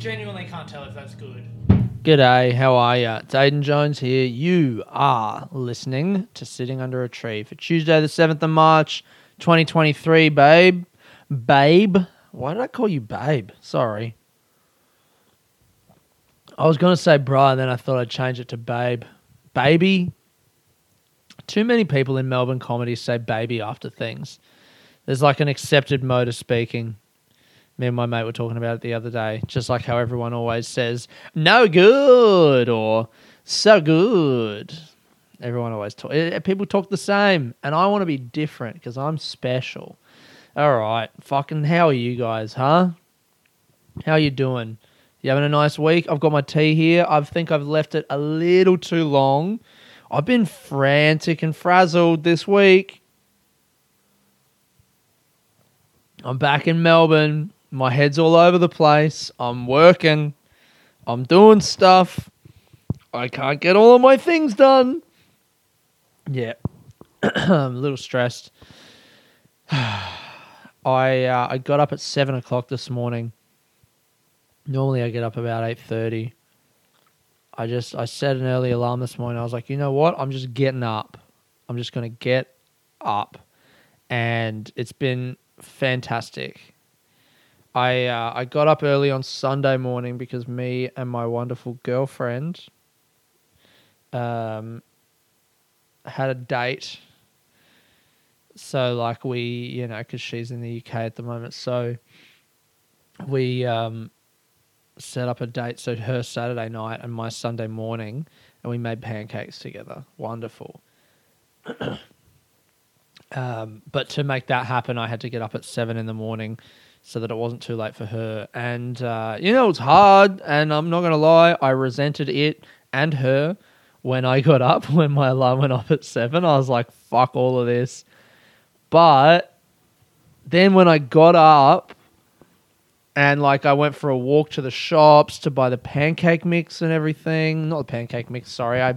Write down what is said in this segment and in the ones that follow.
genuinely can't tell if that's good. G'day, how are ya? It's Aiden Jones here. You are listening to Sitting Under a Tree for Tuesday, the 7th of March, 2023, babe. Babe. Why did I call you babe? Sorry. I was going to say bra, and then I thought I'd change it to babe. Baby. Too many people in Melbourne comedy say baby after things. There's like an accepted mode of speaking. Me and my mate were talking about it the other day, just like how everyone always says, no good or so good. Everyone always talk. eh, People talk the same, and I want to be different because I'm special. All right, fucking. How are you guys, huh? How you doing? You having a nice week? I've got my tea here. I think I've left it a little too long. I've been frantic and frazzled this week. I'm back in Melbourne. My head's all over the place. I'm working. I'm doing stuff. I can't get all of my things done. Yeah. I'm a little stressed. I uh, I got up at seven o'clock this morning. Normally I get up about eight thirty. I just I set an early alarm this morning. I was like, you know what? I'm just getting up. I'm just gonna get up, and it's been fantastic. I uh, I got up early on Sunday morning because me and my wonderful girlfriend um had a date. So like we, you know, because she's in the UK at the moment, so we um set up a date. So her Saturday night and my Sunday morning, and we made pancakes together. Wonderful. um, but to make that happen, I had to get up at seven in the morning so that it wasn't too late for her. And uh, you know, it's hard, and I'm not gonna lie, I resented it and her when I got up when my alarm went off at seven. I was like, "Fuck all of this." But then when I got up and like I went for a walk to the shops to buy the pancake mix and everything, not the pancake mix, sorry, I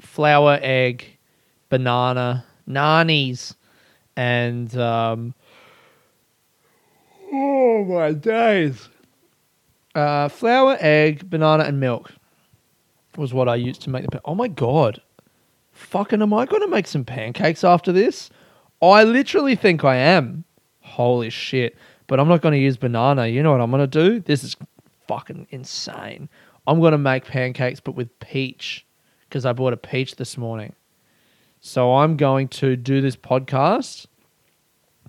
flour, egg, banana, nannies, and um, oh my days, uh, flour, egg, banana, and milk was what I used to make the. Oh my god, fucking! Am I going to make some pancakes after this? I literally think I am. Holy shit! But I'm not going to use banana. You know what I'm going to do? This is fucking insane. I'm going to make pancakes, but with peach, because I bought a peach this morning. So I'm going to do this podcast.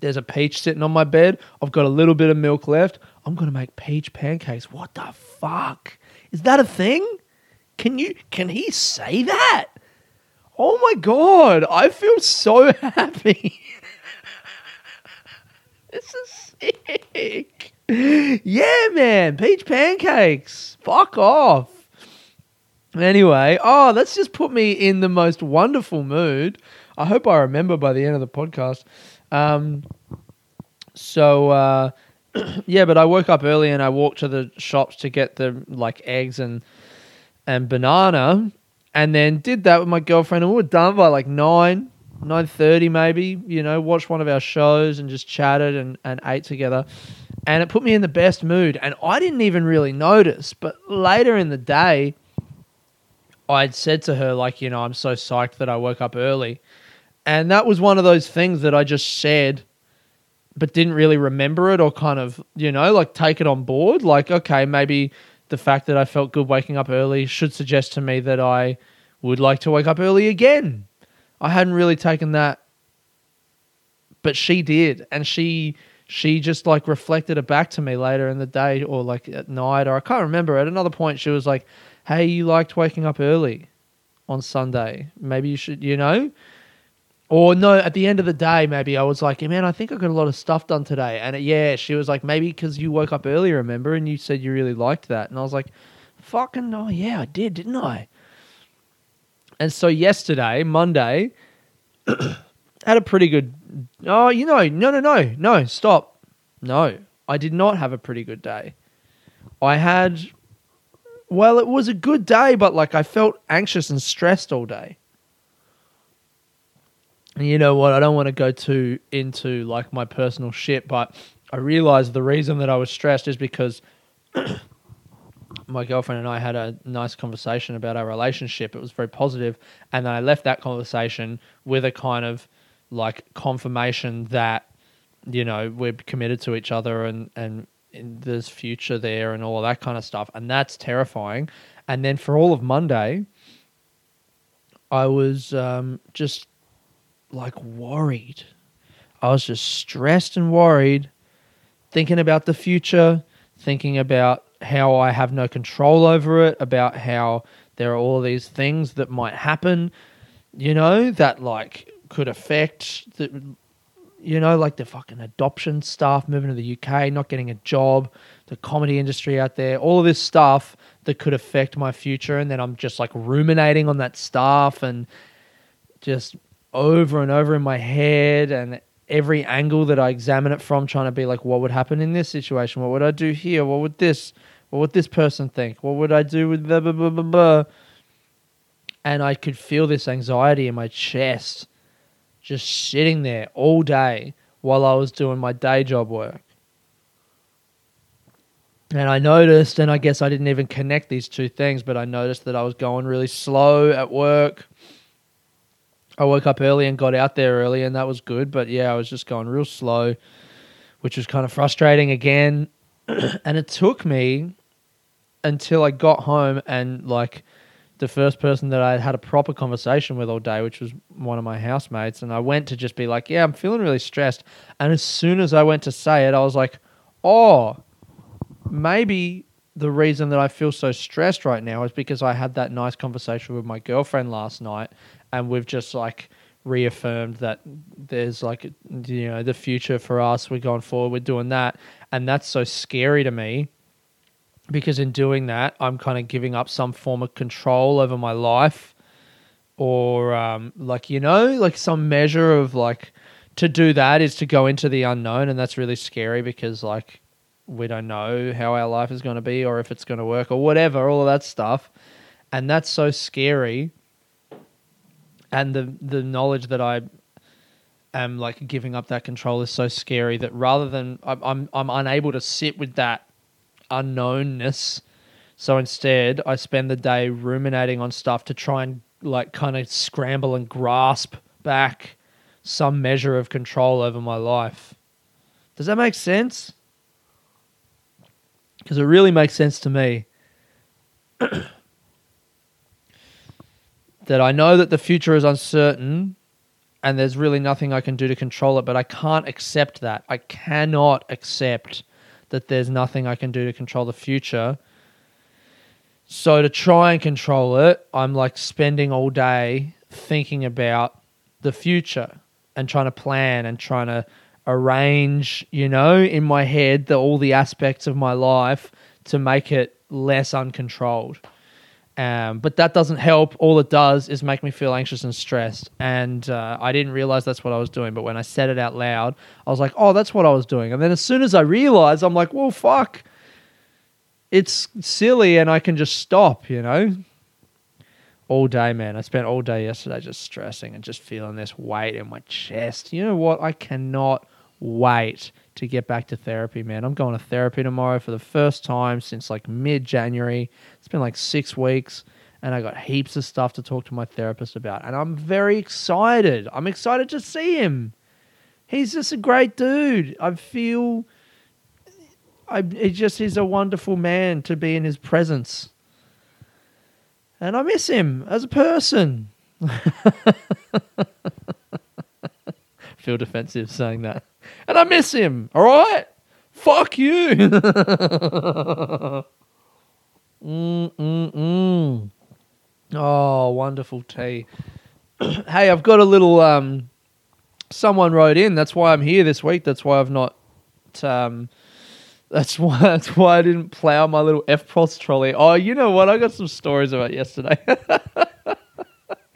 There's a peach sitting on my bed. I've got a little bit of milk left. I'm to make peach pancakes. What the fuck? Is that a thing? Can you can he say that? Oh my god, I feel so happy. this is sick. Yeah, man, peach pancakes. Fuck off. Anyway, oh, that's just put me in the most wonderful mood. I hope I remember by the end of the podcast. Um, so uh, yeah, but I woke up early and I walked to the shops to get the like eggs and and banana, and then did that with my girlfriend, and we were done by like nine, nine thirty maybe. You know, watched one of our shows and just chatted and and ate together, and it put me in the best mood. And I didn't even really notice, but later in the day, I'd said to her like, you know, I'm so psyched that I woke up early, and that was one of those things that I just said. But didn't really remember it or kind of, you know, like take it on board. Like, okay, maybe the fact that I felt good waking up early should suggest to me that I would like to wake up early again. I hadn't really taken that, but she did, and she she just like reflected it back to me later in the day or like at night or I can't remember. At another point, she was like, "Hey, you liked waking up early on Sunday. Maybe you should, you know." Or no, at the end of the day, maybe I was like, man, I think I got a lot of stuff done today. And uh, yeah, she was like, maybe because you woke up early, remember? And you said you really liked that. And I was like, fucking, oh yeah, I did, didn't I? And so yesterday, Monday, had a pretty good. Oh, you know, no, no, no, no, stop. No, I did not have a pretty good day. I had, well, it was a good day, but like I felt anxious and stressed all day. You know what? I don't want to go too into like my personal shit, but I realized the reason that I was stressed is because my girlfriend and I had a nice conversation about our relationship. It was very positive, and then I left that conversation with a kind of like confirmation that you know we're committed to each other and and there's future there and all that kind of stuff, and that's terrifying. And then for all of Monday, I was um, just like worried. I was just stressed and worried, thinking about the future, thinking about how I have no control over it, about how there are all these things that might happen, you know, that like could affect the, you know, like the fucking adoption stuff, moving to the UK, not getting a job, the comedy industry out there, all of this stuff that could affect my future. And then I'm just like ruminating on that stuff and just over and over in my head and every angle that I examine it from, trying to be like, what would happen in this situation? What would I do here? What would this, what would this person think? What would I do with blah, blah, blah, blah, blah? And I could feel this anxiety in my chest just sitting there all day while I was doing my day job work. And I noticed, and I guess I didn't even connect these two things, but I noticed that I was going really slow at work. I woke up early and got out there early, and that was good. But yeah, I was just going real slow, which was kind of frustrating again. and it took me until I got home and like the first person that I had a proper conversation with all day, which was one of my housemates. And I went to just be like, yeah, I'm feeling really stressed. And as soon as I went to say it, I was like, oh, maybe the reason that I feel so stressed right now is because I had that nice conversation with my girlfriend last night, and we've just like reaffirmed that there's like you know the future for us. We're going forward. We're doing that, and that's so scary to me because in doing that, I'm kind of giving up some form of control over my life, or um, like you know, like some measure of like to do that is to go into the unknown, and that's really scary because like we don't know how our life is going to be or if it's going to work or whatever, all of that stuff. And that's so scary. And the the knowledge that I am like giving up that control is so scary that rather than I'm I'm, I'm unable to sit with that unknownness. So instead, I spend the day ruminating on stuff to try and like kind of scramble and grasp back some measure of control over my life. Does that make sense? because it really makes sense to me that I know that the future is uncertain and there's really nothing I can do to control it, but I can't accept that. I cannot accept that there's nothing I can do to control the future. So to try and control it, I'm like spending all day thinking about the future and trying to plan and trying to arrange, you know, in my head the all the aspects of my life to make it less uncontrolled. Um, but that doesn't help. All it does is make me feel anxious and stressed. And uh, I didn't realize that's what I was doing. But when I said it out loud, I was like, oh, that's what I was doing. And then as soon as I realized, I'm like, well, fuck. It's silly and I can just stop, you know? all day, man. I spent all day yesterday just stressing and just feeling this weight in my chest. You know what? I cannot wait to get back to therapy, man. I'm going to therapy tomorrow for the first time since like mid January. It's been like six weeks, and I got heaps of stuff to talk to my therapist about. And I'm very excited. I'm excited to see him. He's just a great dude. I feel. I, it just is a wonderful man to be in his presence. And I miss him as a person. Feel defensive saying that and I miss him. All right, fuck you. mm mm mm. Oh, wonderful tea. hey, I've got a little. Um, someone wrote in. That's why I'm here this week. That's why I've not. Um, that's why. That's why I didn't plow my little EFTPOS trolley. Oh, you know what? I got some stories about yesterday.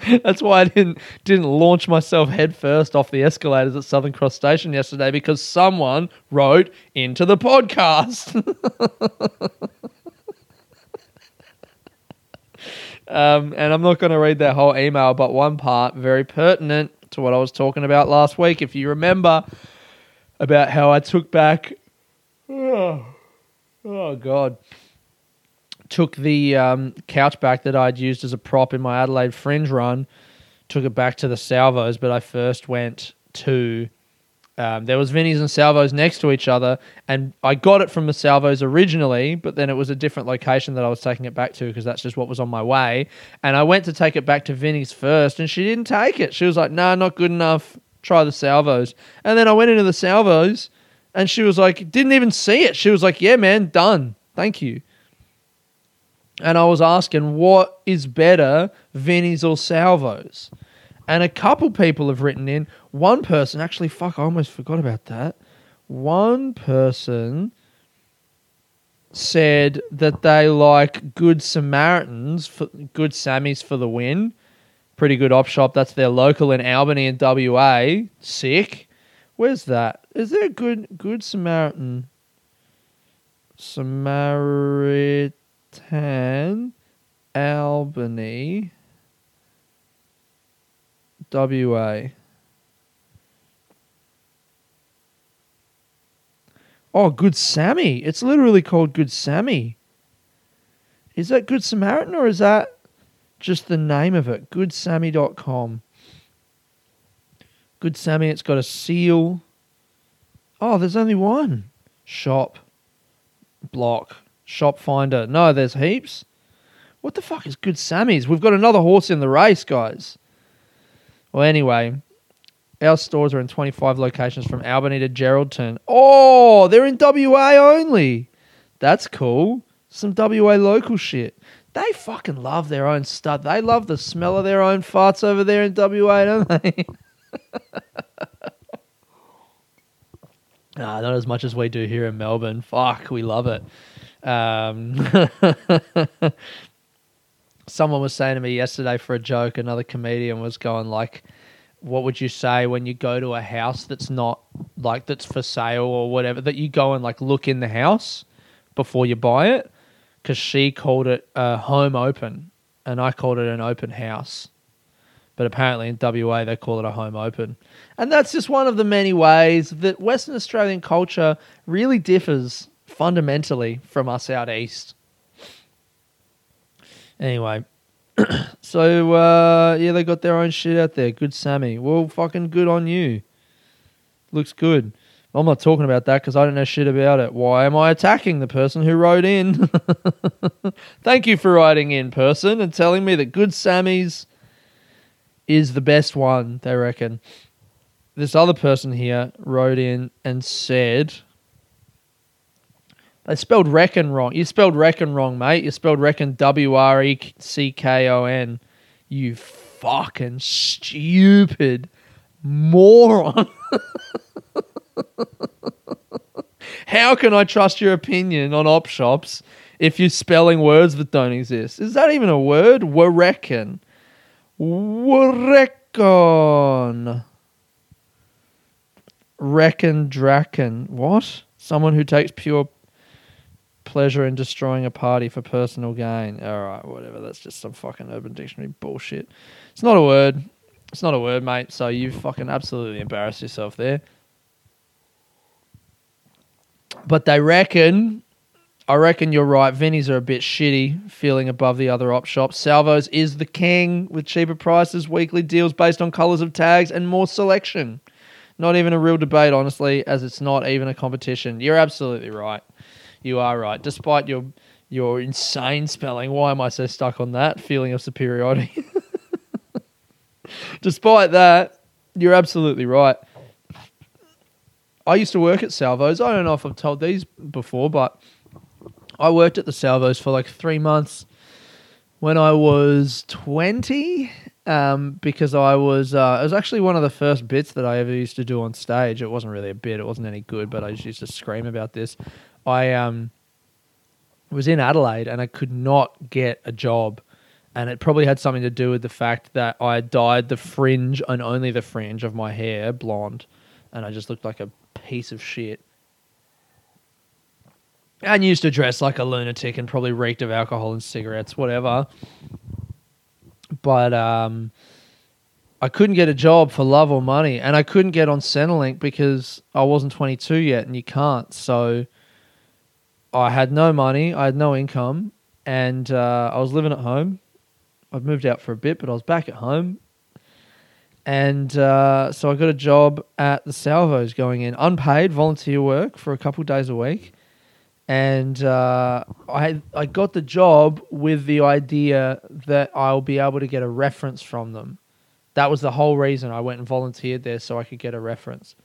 That's why I didn't didn't launch myself headfirst off the escalators at Southern Cross Station yesterday because someone wrote into the podcast. um, and I'm not going to read that whole email, but one part very pertinent to what I was talking about last week. If you remember about how I took back. Oh, oh God. Took the um, couch back that I'd used as a prop in my Adelaide Fringe run, took it back to the Salvos, but I first went to um, there was Vinnies and Salvos next to each other, and I got it from the Salvos originally, but then it was a different location that I was taking it back to because that's just what was on my way. And I went to take it back to Vinnies first, and she didn't take it. She was like, "Nah, not good enough. Try the Salvos." And then I went into the Salvos, and she was like, "Didn't even see it." She was like, "Yeah, man, done. Thank you." And I was asking, "What is better, Vinnies or Salvos?" And a couple people have written in. One person, actually, fuck, I almost forgot about that. One person said that they like Good Samaritans, for, Good Sammys for the win. Pretty good op shop. That's their local in Albany and WA. Sick. Where's that? Is there a good Good Samaritan? Samaritan Albany. WA. Oh, Good Sammy. It's literally called Good Sammy. Is that Good Samaritan or is that just the name of it? GoodSammy.com. Good Sammy, it's got a seal. Oh, there's only one. Shop. Block. Shop finder. No, there's heaps. What the fuck is Good Sammy's? We've got another horse in the race, guys. Well, anyway, our stores are in 25 locations from Albany to Geraldton. Oh, they're in WA only. That's cool. Some WA local shit. They fucking love their own stud. They love the smell of their own farts over there in WA, don't they? not as much as we do here in Melbourne. Fuck, we love it. Um, someone was saying to me yesterday for a joke, another comedian was going like, what would you say when you go to a house that's not like that's for sale or whatever that you go and like look in the house before you buy it? Because she called it a home open and i called it an open house. But apparently in wa they call it a home open. And that's just one of the many ways that western australian culture really differs fundamentally from us out east anyway so uh, yeah, they got their own shit out there. Good Sammy. Well, fucking good on you. Looks good. I'm not talking about that because I don't know shit about it. Why am I attacking the person who wrote in? Thank you for writing in, person, and telling me that Good Sammy's is the best one, they reckon. This other person here wrote in and said they spelled reckon wrong. You spelled reckon wrong, mate. You spelled reckon W R E C K O N. You fucking stupid moron. How can I trust your opinion on op shops if you're spelling words that don't exist? Is that even a word? Wareckon. Wareckon. Reckon Draken. What? Someone who takes pure pleasure in destroying a party for personal gain. All right, whatever. That's just some fucking Urban Dictionary bullshit. It's not a word. It's not a word, mate. So you fucking absolutely embarrassed yourself there. But they reckon, I reckon you're right. Vinnies are a bit shitty, feeling above the other op shops. Salvos is the king with cheaper prices, weekly deals based on colours of tags, and more selection. Not even a real debate, honestly, as it's not even a competition. You're absolutely right. You are right. Despite your your insane spelling, why am I so stuck on that feeling of superiority? Despite that, you're absolutely right. I used to work at Salvos. I don't know if I've told these before, but I worked at the Salvos for like three months when I was 20 um, because I was, uh, it was actually one of the first bits that I ever used to do on stage. It wasn't really a bit, it wasn't any good, but I just used to scream about this. I um, was in Adelaide and I could not get a job. And it probably had something to do with the fact that I dyed the fringe and only the fringe of my hair blonde. And I just looked like a piece of shit. And used to dress like a lunatic and probably reeked of alcohol and cigarettes, whatever. But um, I couldn't get a job for love or money, and I couldn't get on Centrelink because I wasn't 22 yet, and you can't. So I had no money, I had no income, and uh, I was living at home. I'd moved out for a bit, but I was back at home. And uh, so I got a job at the Salvos going in unpaid volunteer work for a couple days a week. And uh, I, I got the job with the idea that I'll be able to get a reference from them. That was the whole reason I went and volunteered there so I could get a reference.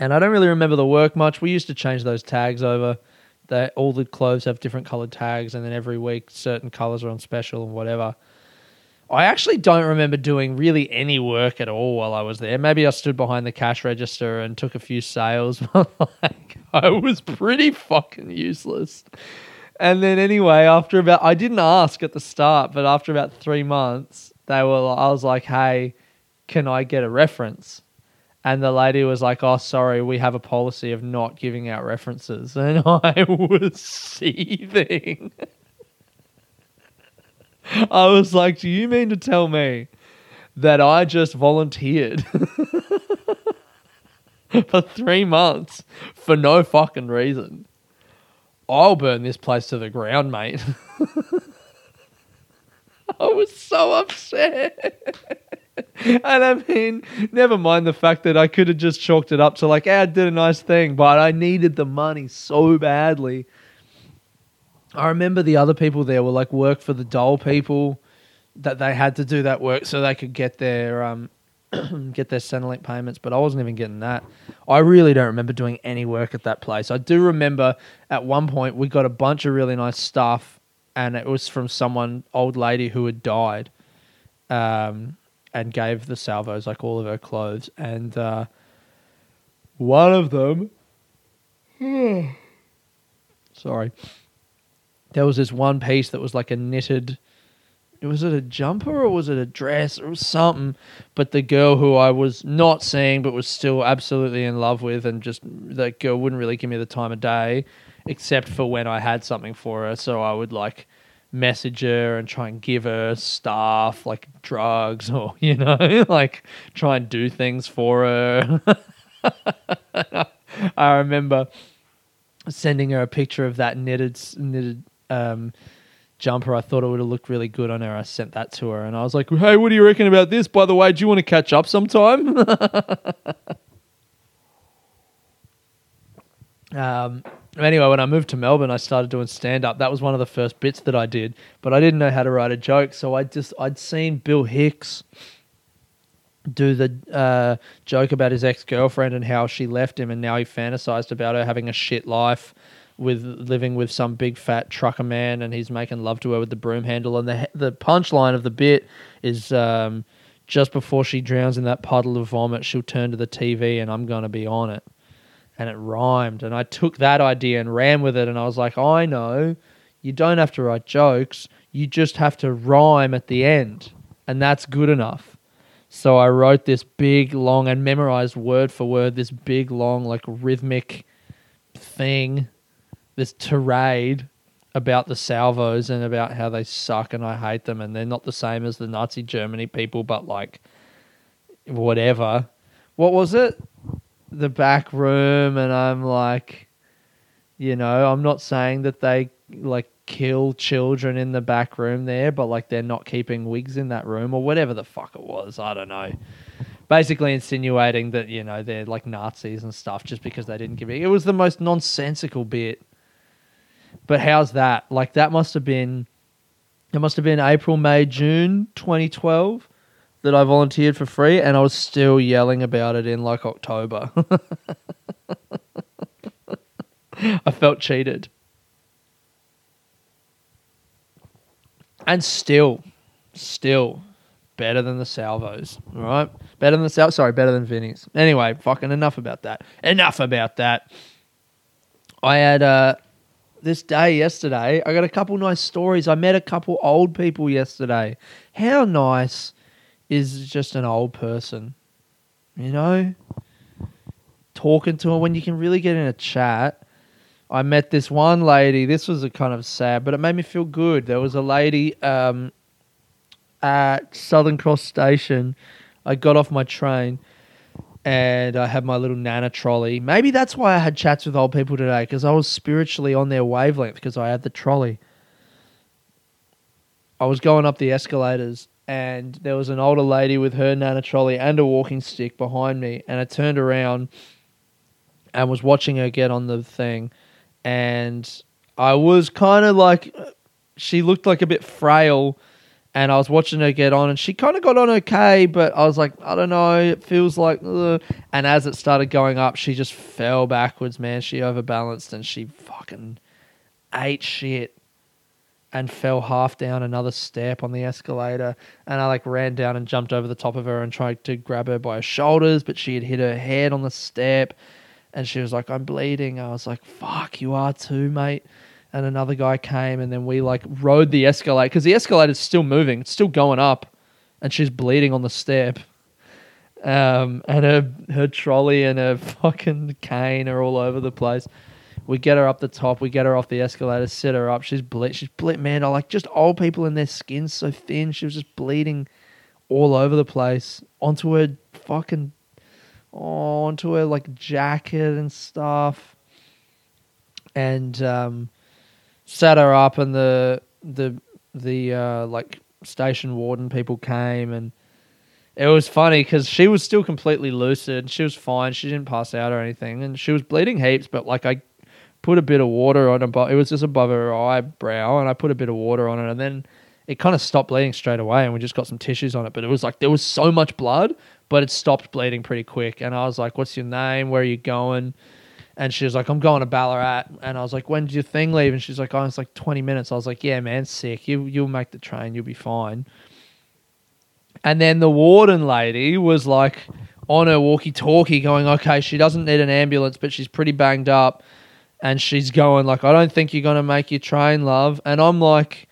And I don't really remember the work much. We used to change those tags over. That all the clothes have different colored tags, and then every week certain colors are on special and whatever. I actually don't remember doing really any work at all while I was there. Maybe I stood behind the cash register and took a few sales, but like I was pretty fucking useless. And then anyway, after about I didn't ask at the start, but after about three months, they were I was like, Hey, can I get a reference? And the lady was like, Oh, sorry, we have a policy of not giving out references. And I was seething. I was like, Do you mean to tell me that I just volunteered for three months for no fucking reason? I'll burn this place to the ground, mate. I was so upset. and I mean, never mind the fact that I could have just chalked it up to like, hey, I did a nice thing, but I needed the money so badly. I remember the other people there were like work for the dole people that they had to do that work so they could get their um get their Centrelink payments, but I wasn't even getting that. I really don't remember doing any work at that place. I do remember at one point we got a bunch of really nice stuff, and it was from someone old lady who had died, um, and gave the salvos like all of her clothes, and uh, one of them, sorry, there was this one piece that was like a knitted was it a jumper or was it a dress or something? But the girl who i was not seeing but was still absolutely in love with and just that girl wouldn't really give me the time of day except for when i had something for her. So i would like message her and try and give her stuff like drugs or you know like try and do things for her i remember sending her a picture of that knitted knitted um, jumper. I thought it would have looked really good on her. I sent that to her, and I was like, "Hey, what do you reckon about this? By the way, do you want to catch up sometime?" um. Anyway, when I moved to Melbourne, I started doing stand up. That was one of the first bits that I did, but I didn't know how to write a joke, so I just I'd seen Bill Hicks do the uh, joke about his ex girlfriend and how she left him, and now he fantasized about her having a shit life with living with some big fat trucker man and he's making love to her with the broom handle and the the punchline of the bit is um, just before she drowns in that puddle of vomit she'll turn to the TV and I'm going to be on it and it rhymed. And I took that idea and ran with it. And I was like I know you don't have to write jokes. You just have to rhyme at the end. And that's good enough. So I wrote this big long and memorized word for word this big long like rhythmic thing this tirade about the salvos and about how they suck and I hate them. And they're not the same as the Nazi Germany people, but like whatever. What was it? The back room, and I'm like, you know, I'm not saying that they like kill children in the back room there, but like they're not keeping wigs in that room or whatever the fuck it was. I don't know. Basically insinuating that, you know, they're like Nazis and stuff just because they didn't give it. It was the most nonsensical bit but how's that? Like that must have been it must have been April, May, June 2012 that I volunteered for free and I was still yelling about it in like October. I felt cheated. And still, still better than the salvos, all right? Better than the sal sorry, better than Vinnies. Anyway, fucking enough about that. Enough about that. I had uh this day yesterday. I got a couple nice stories. I met a couple old people yesterday. How nice is just an old person? You know? Talking to them when you can really get in a chat. I met this one lady. This was a kind of sad, but it made me feel good. There was a lady, um, at Southern Cross Station. I got off my train and I had my little Nana trolley. Maybe that's why I had chats with old people today because I was spiritually on their wavelength because I had the trolley. I was going up the escalators and there was an older lady with her Nana trolley and a walking stick behind me. And I turned around and was watching her get on the thing. And I was kind of like, she looked like a bit frail and I was watching her get on, and she kind of got on okay, but I was like, I don't know, it feels like. Ugh. And as it started going up, she just fell backwards, man. She overbalanced and she fucking ate shit and fell half down another step on the escalator. And I like ran down and jumped over the top of her and tried to grab her by her shoulders, but she had hit her head on the step. And she was like, I'm bleeding. I was like, fuck, you are too, mate and another guy came, and then we like rode the escalator because the escalator's still moving, it's still going up, and she's bleeding on the step. Um, and her her trolley and her fucking cane are all over the place. We get her up the top, we get her off the escalator, sit her up. She's ble- she's ble- man, I like just old people in their skin so thin. She was just bleeding all over the place onto her fucking oh, onto her like jacket and stuff. And um, sat her up, and the the the uh, like station warden people came, and it was funny because she was still completely lucid. She was fine. She didn't pass out or anything, and she was bleeding heaps. But like I put a bit of water on her, it was just above her eyebrow, and I put a bit of water on it, and then it kind of stopped bleeding straight away, and we just got some tissues on it. But it was like there was so much blood, but it stopped bleeding pretty quick. And I was like, "What's your name? Where are you going?" And she was like, I'm going to Ballarat. And I was like, when's your thing leave? And she's like, oh, it's like 20 minutes. I was like, yeah, man, sick. You, you'll make the train. You'll be fine. And then the warden lady was like on her walkie talkie going, okay, she doesn't need an ambulance, but she's pretty banged up. And she's going like, I don't think you're going to make your train, love. And I'm like,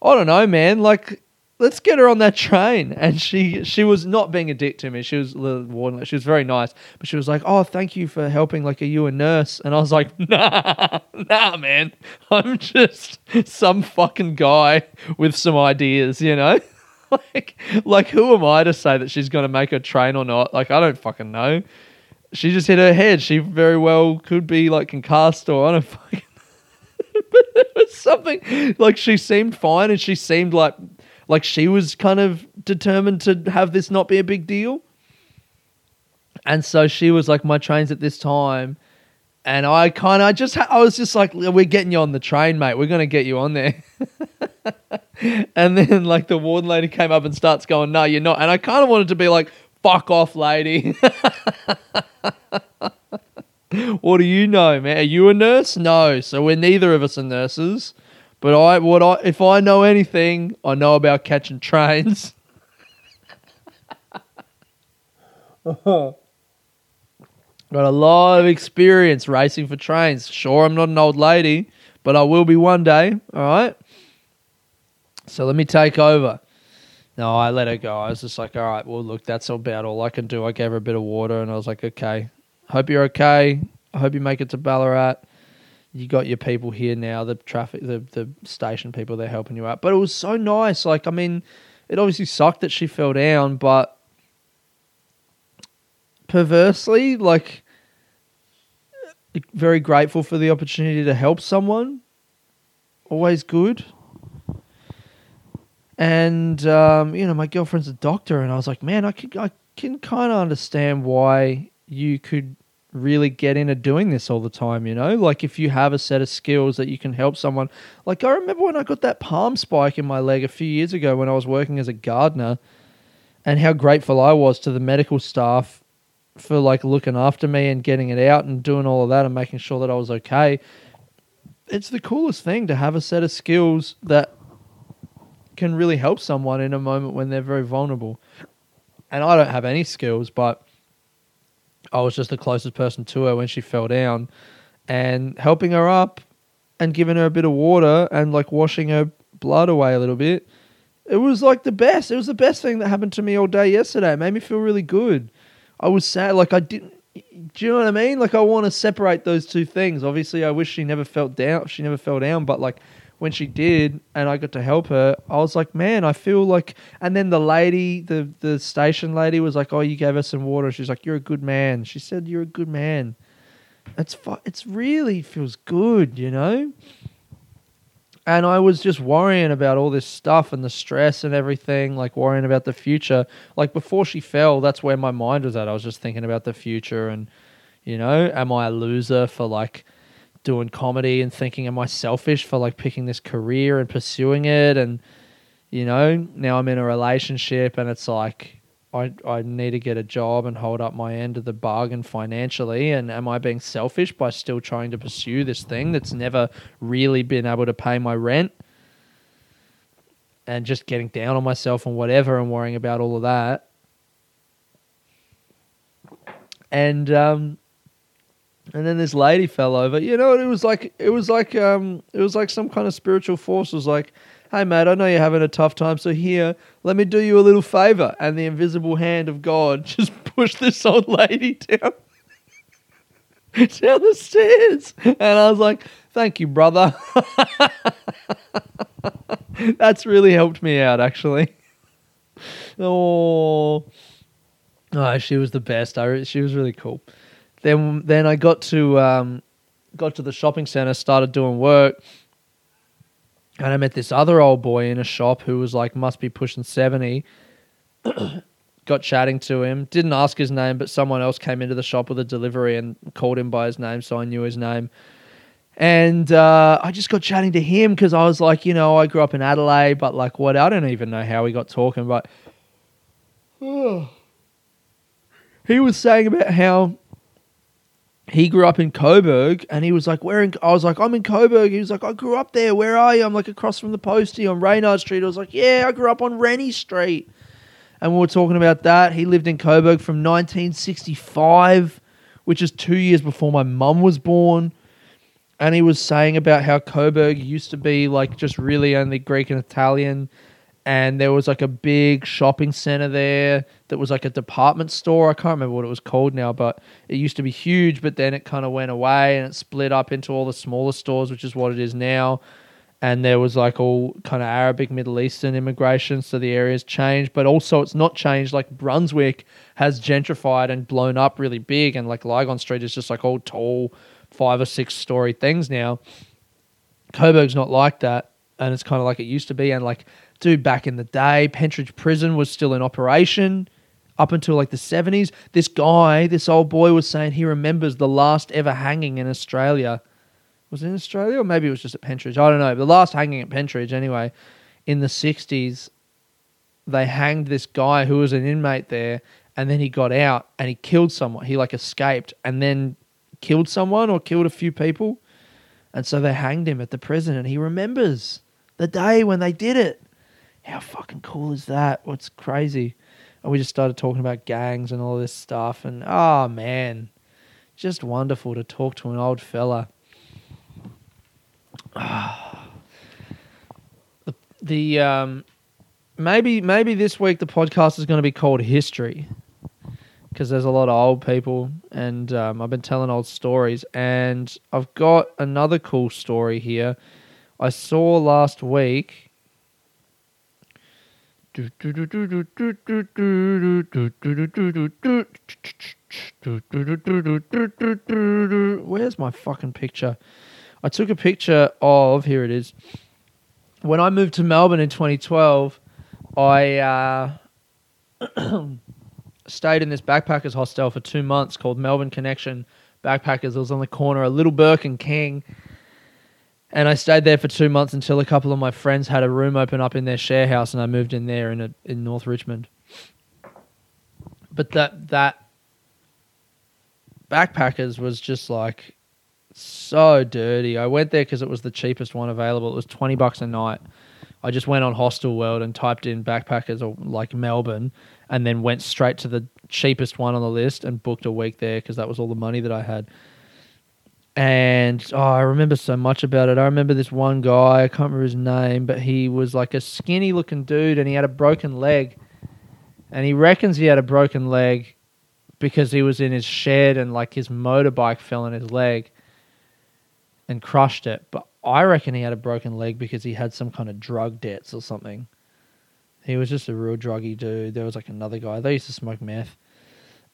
I don't know, man. Like, let's get her on that train. And she she was not being a dick to me. She was a little warning. she was very nice, but she was like, "Oh, thank you for helping. Like, are you a nurse?" And I was like, "Nah, nah, man. I'm just some fucking guy with some ideas, you know." like, like who am I to say that she's gonna make a train or not? Like, I don't fucking know. She just hit her head. She very well could be like concussed or I don't fucking. but it was something like she seemed fine and she seemed like like she was kind of determined to have this not be a big deal. And so she was like, my train's at this time. And I kind of, I just, I was just like, we're getting you on the train, mate. We're to get you on there. and then like the warden lady came up and starts going, no, you're not. And I kind of wanted to be like, fuck off, lady. what do you know, man? Are you a nurse? No. So we're neither of us are nurses. But I, what I, if I know anything, I know about catching trains. Got a lot of experience racing for trains. Sure, I'm not an old lady, but I will be one day. All right. So let me take over. No, I let her go. I was just like, all right, well, look, that's about all I can do. I gave her a bit of water and I was like, okay, hope you're okay. I hope you make it to Ballarat you got your people here now, the traffic, the the station people, they're helping you out. But it was so nice. Like, I mean, it obviously sucked that she fell down, but perversely, like, very grateful for the opportunity to help someone. Always good. And um, you know, my girlfriend's a doctor, and I was like, man, I can I can kind of understand why you could really get into doing this all the time, you know? Like if you have a set of skills that you can help someone. Like I remember when I got that palm spike in my leg a few years ago when I was working as a gardener and how grateful I was to the medical staff for like looking after me and getting it out and doing all of that and making sure that I was okay. It's the coolest thing to have a set of skills that can really help someone in a moment when they're very vulnerable. And I don't have any skills, but I was just the closest person to her when she fell down and helping her up and giving her a bit of water and like washing her blood away a little bit. It was like the best. It was the best thing that happened to me all day yesterday. It made me feel really good. I was sad. Like I didn't. Do you know what I mean? Like I want to separate those two things. Obviously, I wish she never felt down. She never fell down. But like when she did, and I got to help her, I was like, man, I feel like. And then the lady, the the station lady, was like, oh, you gave us some water. She's like, you're a good man. She said, you're a good man. It's fu- It's really feels good, you know. And I was just worrying about all this stuff and the stress and everything, like worrying about the future. Like before she fell, that's where my mind was at. I was just thinking about the future and, you know, am I a loser for like doing comedy and thinking, am I selfish for like picking this career and pursuing it? And, you know, now I'm in a relationship and it's like, I, I need to get a job and hold up my end of the bargain financially. And am I being selfish by still trying to pursue this thing that's never really been able to pay my rent? And just getting down on myself and whatever and worrying about all of that. And um, and then this lady fell over. You know, it was like it was like um it was like some kind of spiritual force was like, "Hey mate, I know you're having a tough time, so here, let me do you a little favor." And the invisible hand of God just pushed this old lady down down the stairs. And I was like, "Thank you, brother." That's really helped me out actually. Oh. Oh, she was the best. I she was really cool then then I got to um, got to the shopping center, started doing work, and I met this other old boy in a shop who was like must be pushing seventy. got chatting to him, didn't ask his name, but someone else came into the shop with a delivery and called him by his name, so I knew his name. And uh, I just got chatting to him because I was like, you know, I grew up in Adelaide, but like, what? I don't even know how we got talking, but he was saying about how he grew up in Coburg and he was like, Where in I was like, I'm in Coburg. He was like, I grew up there. Where are you? I'm like across from the postie on Reynard Street. I was like, Yeah, I grew up on Rennie Street. And we were talking about that. He lived in Coburg from 1965, which is two years before my mum was born. And he was saying about how Coburg used to be like just really only Greek and Italian and there was like a big shopping center there that was like a department store. I can't remember what it was called now, but it used to be huge, but then it kind of went away and it split up into all the smaller stores, which is what it is now. And there was like all kind of Arabic, Middle Eastern immigration, so the area's changed, but also it's not changed. Like Brunswick has gentrified and blown up really big, and like Lygon Street is just like all tall, five or six story things now. Coburg's not like that, and it's kind of like it used to be, and like dude, back in the day, Pentridge Prison was still in operation up until like the 70s. This guy, this old boy, was saying he remembers the last ever hanging in Australia. Was it in Australia or maybe it was just at Pentridge? I don't know. The last hanging at Pentridge, anyway, in the 60s, they hanged this guy who was an inmate there and then he got out and he killed someone. He like escaped and then killed someone or killed a few people. And so they hanged him at the prison and he remembers the day when they did it. How fucking cool is that? What's crazy? And we just started talking about gangs and all this stuff. And oh man, just wonderful to talk to an old fella. the the um, maybe maybe this week the podcast is going to be called history because there's a lot of old people and um, I've been telling old stories and I've got another cool story here. I saw last week Where's my fucking picture? I took a picture of here it is. When I moved to Melbourne in 2012, I uh, stayed in this backpackers hostel for two months called Melbourne Connection Backpackers. It was on the corner of Little Bourke and King and I stayed there for two months until a couple of my friends had a room open up in their share house, and I moved in there in a, in North Richmond. But that that backpackers was just like so dirty. I went there because it was the cheapest one available. It was twenty bucks a night. I just went on Hostel World and typed in backpackers or like Melbourne, and then went straight to the cheapest one on the list and booked a week there because that was all the money that I had and oh, I remember so much about it. I remember this one guy, I can't remember his name, but he was like a skinny looking dude and he had a broken leg. And he reckons he had a broken leg because he was in his shed and like his motorbike fell on his leg and crushed it. But I reckon he had a broken leg because he had some kind of drug debts or something. He was just a real druggy dude. There was like another guy. They used to smoke meth.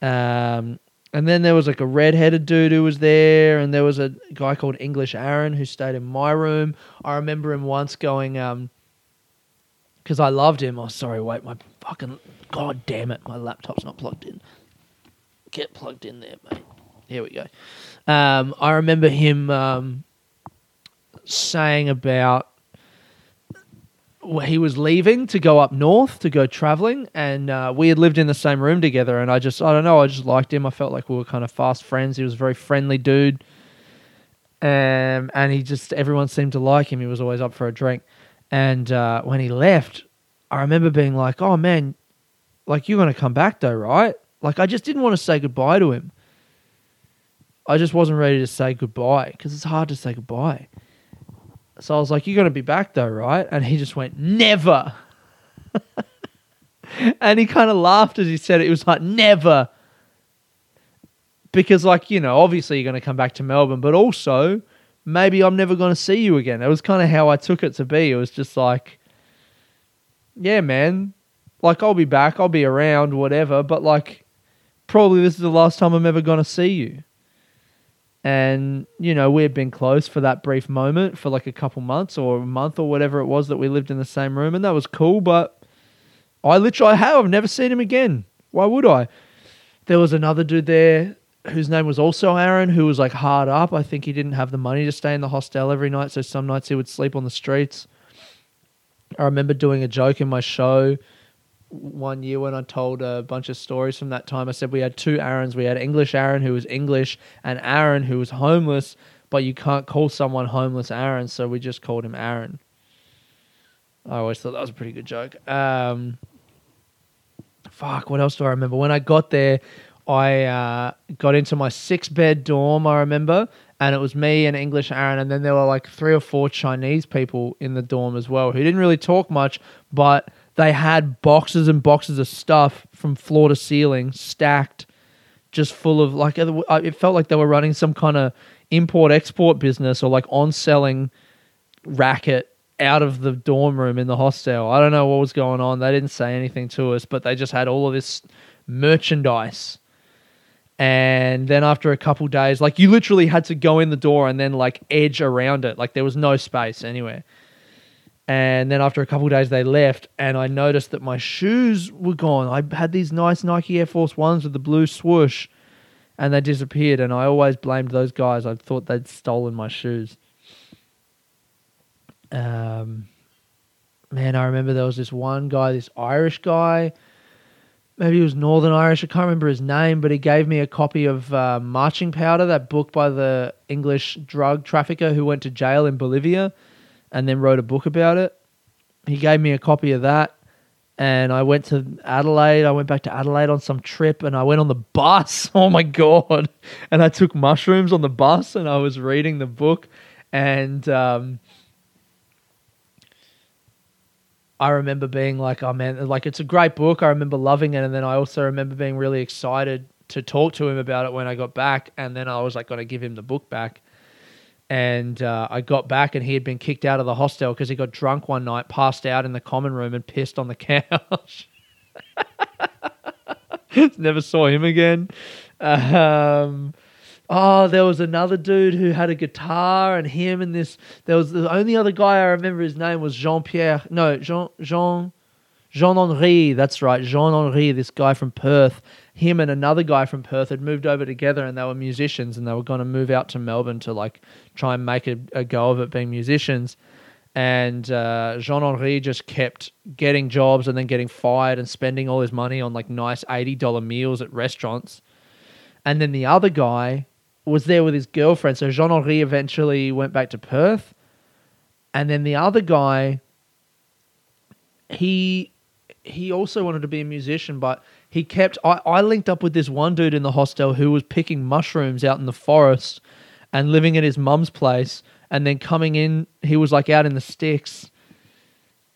Um, and then there was like a red-headed dude who was there, and there was a guy called English Aaron who stayed in my room. I remember him once going, um, because I loved him. Oh, sorry, wait, my fucking god damn it, my laptop's not plugged in. Get plugged in there, mate. Here we go. Um, I remember him um, saying about he was leaving to go up north to go traveling, and uh, we had lived in the same room together. And I just, I don't know, I just liked him. I felt like we were kind of fast friends. He was a very friendly dude, um, and he just everyone seemed to like him. He was always up for a drink. And uh, when he left, I remember being like, "Oh man, like you're gonna come back though, right?" Like I just didn't want to say goodbye to him. I just wasn't ready to say goodbye because it's hard to say goodbye. So I was like, You're going to be back though, right? And he just went, Never. and he kind of laughed as he said it. It was like, Never. Because, like, you know, obviously you're going to come back to Melbourne, but also maybe I'm never going to see you again. It was kind of how I took it to be. It was just like, Yeah, man. Like, I'll be back, I'll be around, whatever, but like, probably this is the last time I'm ever going to see you and you know we had been close for that brief moment for like a couple months or a month or whatever it was that we lived in the same room and that was cool but i literally have i've never seen him again. Why would i? There was another dude there whose name was also aaron who was like hard up. I think he didn't have the money to stay in the hostel every night so some nights he would sleep on the streets. I remember doing a joke in my show one year when I told a bunch of stories from that time. I said we had two Aarons. We had English Aaron, who was English, and Aaron, who was homeless, but you can't call someone homeless Aaron, so we just called him Aaron. I always thought that was a pretty good joke. Um, fuck, what else do I remember? When I got there, I uh, got into my six bed dorm, I remember, and it was me and English Aaron, and then there were like three or four Chinese people in the dorm as well who didn't really talk much, but they had boxes and boxes of stuff from floor to ceiling stacked just full of like uh, it felt like they were running some kind of import export business or like on selling racket out of the dorm room in the hostel. I don't know what was going on. They didn't say anything to us, but they just had all of this merchandise. And then after a couple days, like you literally had to go in the door and then like edge around it. Like there was no space anywhere. And then after a couple days, they left, and I noticed that my shoes were gone. I had these nice Nike Air Force Ones with the blue swoosh, and they disappeared. And I always blamed those guys. I thought they'd stolen my shoes. Um, man, I remember there was this one guy, this Irish guy. Maybe he was Northern Irish. I can't remember his name, but he gave me a copy of uh, Marching Powder, that book by the English drug trafficker who went to jail in Bolivia and then wrote a book about it. He gave me a copy of that, and I went to Adelaide. I went back to Adelaide on some trip, and I went on the bus. Oh my god! And I took mushrooms on the bus, and I was reading the book, and um, I remember being like, "Oh man, like it's a great book." I remember loving it, and then I also remember being really excited to talk to him about it when I got back, and then I was like, going to give him the book back and uh, I got back and he had been kicked out of the hostel because he got drunk one night, passed out in the common room, and pissed on the couch. Never saw him again. Um, oh, there was another dude who had a guitar, and him and this. There was the only other guy I remember. His name was Jean Pierre. No, Jean Jean Jean Henri. That's right, Jean Henri. This guy from Perth him and another guy from Perth had moved over together and they were musicians and they were going to move out to Melbourne to like try and make a, a go of it being musicians. And uh, Jean Henri just kept getting jobs and then getting fired and spending all his money on like nice $80 meals at restaurants. And then the other guy was there with his girlfriend. So Jean Henri eventually went back to Perth. And then the other guy, he he also wanted to be a musician, but he kept. I, I linked up with this one dude in the hostel who was picking mushrooms out in the forest and living at his mum's place, and then coming in. He was like out in the sticks,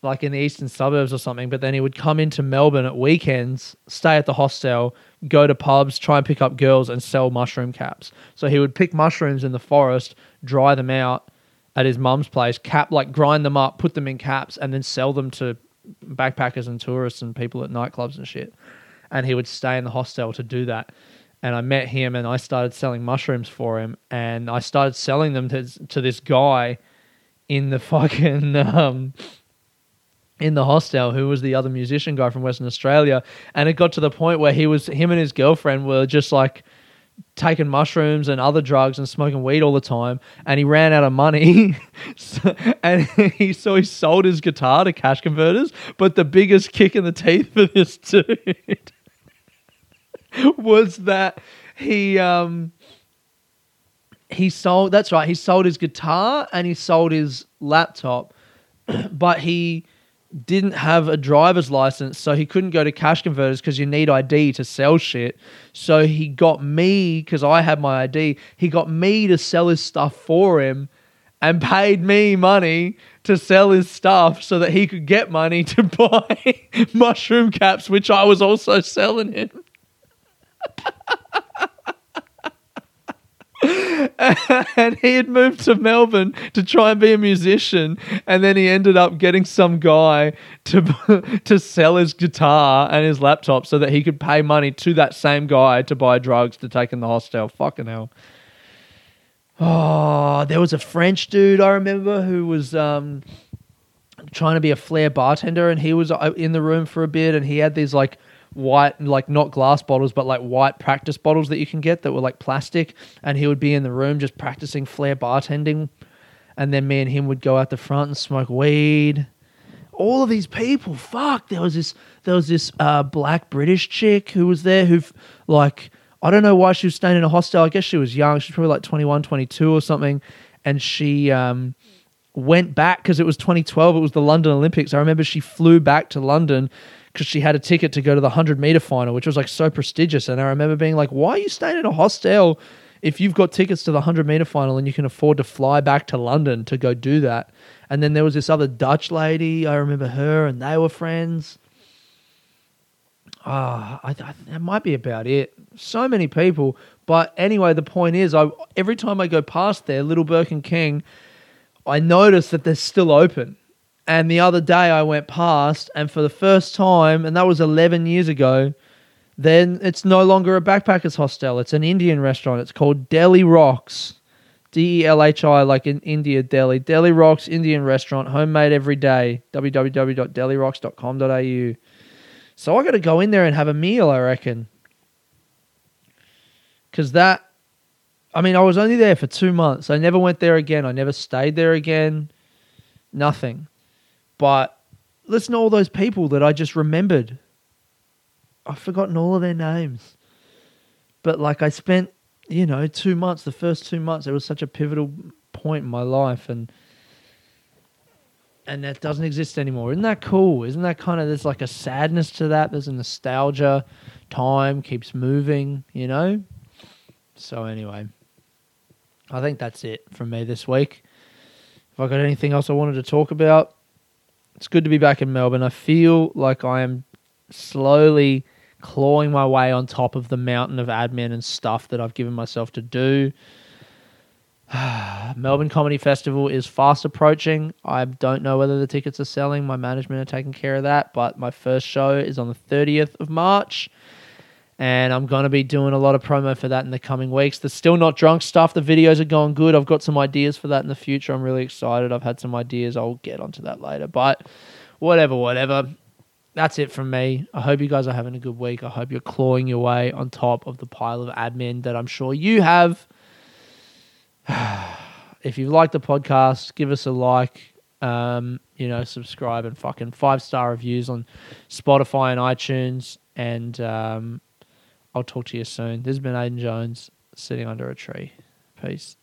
like in the eastern suburbs or something. But then he would come into Melbourne at weekends, stay at the hostel, go to pubs, try and pick up girls, and sell mushroom caps. So he would pick mushrooms in the forest, dry them out, at his mum's place, cap like grind them up, put them in caps, and then sell them to backpackers and tourists and people at nightclubs and shit. And he would stay in the hostel to do that. And I met him and I started selling mushrooms for him. And I started selling them to, to this guy in the fucking um, in the hostel who was the other musician guy from Western Australia. And it got to the point where he was him and his girlfriend were just like taking mushrooms and other drugs and smoking weed all the time and he ran out of money so, and he so he sold his guitar to cash converters but the biggest kick in the teeth for this dude was that he um he sold that's right he sold his guitar and he sold his laptop but he didn't have a driver's license, so he couldn't go to cash converters because you need ID to sell shit. So he got me, because I had my ID, he got me to sell his stuff for him and paid me money to sell his stuff so that he could get money to buy mushroom caps, which I was also selling him. and he had moved to Melbourne to try and be a musician, and then he ended up getting some guy to to sell his guitar and his laptop so that he could pay money to that same guy to buy drugs to take in the hostel. Fucking hell. Oh, there was a French dude I remember who was um, trying to be a flair bartender, and he was uh, in the room for a bit, and he had these like white, like not glass bottles, but like white practice bottles that you can get that were like plastic. And he would be in the room just practicing flair bartending. And then me and him would go out the front and smoke weed. All of these people, fuck. There was this, there was this uh, black British chick who was there who, like, I don't know why she was staying in a hostel. I guess she was young. She was probably like 21, 22 or something. And she um, went back because it was 2012. It was the London Olympics. I remember she flew back to London because she had a ticket to go to the 100 meter final, which was like so prestigious. And I remember being like, why are you staying in a hostel if you've got tickets to the 100 meter final and you can afford to fly back to London to go do that? And then there was this other Dutch lady. I remember her, and they were friends. Ah, that might be about it. So many people. But anyway, the point is, I every time I go past there, Little Bourke and King, I notice that they're still open. And the other day I went past, and for the first time, and that was 11 years ago, then it's no longer a backpackers hostel. It's an Indian restaurant. It's called Delhi Rocks. D E L H I, like in India, Delhi. Delhi Rocks Indian restaurant, homemade every day. www.delirocks.com.au. So I got to go in there and have a meal, I reckon. Because that, I mean, I was only there for two months. I never went there again. I never stayed there again. Nothing. But listen to all those people that I just remembered. I've forgotten all of their names. But like I spent, you know, two months, the first two months, it was such a pivotal point in my life and and that doesn't exist anymore. Isn't that cool? Isn't that kind of there's like a sadness to that? There's a nostalgia. Time keeps moving, you know? So anyway. I think that's it from me this week. If I got anything else I wanted to talk about, it's good to be back in Melbourne. I feel like I am slowly clawing my way on top of the mountain of admin and stuff that I've given myself to do. Melbourne Comedy Festival is fast approaching. I don't know whether the tickets are selling. My management are taking care of that, but my first show is on the 30th of March and I'm going to be doing a lot of promo for that in the coming weeks. The still not drunk stuff, the videos are going good. I've got some ideas for that in the future. I'm really excited. I've had some ideas. I'll get onto that later. But whatever, whatever. That's it from me. I hope you guys are having a good week. I hope you're clawing your way on top of the pile of admin that I'm sure you have. if you like the podcast, give us a like. Um, you know, subscribe and fucking five star reviews on Spotify and iTunes. And um, I'll talk to you soon. This has been Aiden Jones sitting under a tree. Peace.